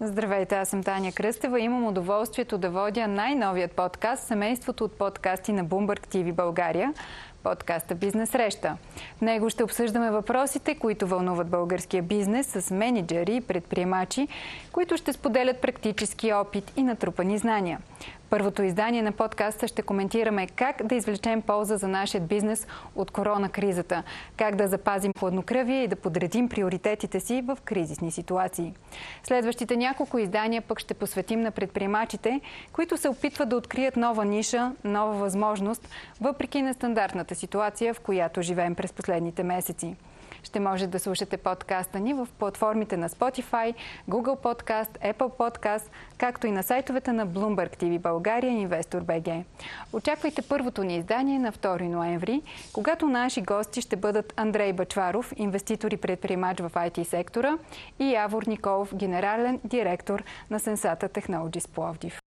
Здравейте, аз съм Таня Кръстева. Имам удоволствието да водя най-новият подкаст Семейството от подкасти на Bloomberg TV България подкаста Бизнес Среща. В него ще обсъждаме въпросите, които вълнуват българския бизнес с менеджери и предприемачи, които ще споделят практически опит и натрупани знания първото издание на подкаста ще коментираме как да извлечем полза за нашия бизнес от корона кризата, как да запазим хладнокръвие и да подредим приоритетите си в кризисни ситуации. Следващите няколко издания пък ще посветим на предприемачите, които се опитват да открият нова ниша, нова възможност, въпреки нестандартната ситуация, в която живеем през последните месеци. Ще може да слушате подкаста ни в платформите на Spotify, Google Podcast, Apple Podcast, както и на сайтовете на Bloomberg TV България и Investor BG. Очаквайте първото ни издание на 2 ноември, когато наши гости ще бъдат Андрей Бачваров, инвеститор и предприемач в IT сектора и Явор Николов, генерален директор на Сенсата Technologies Пловдив.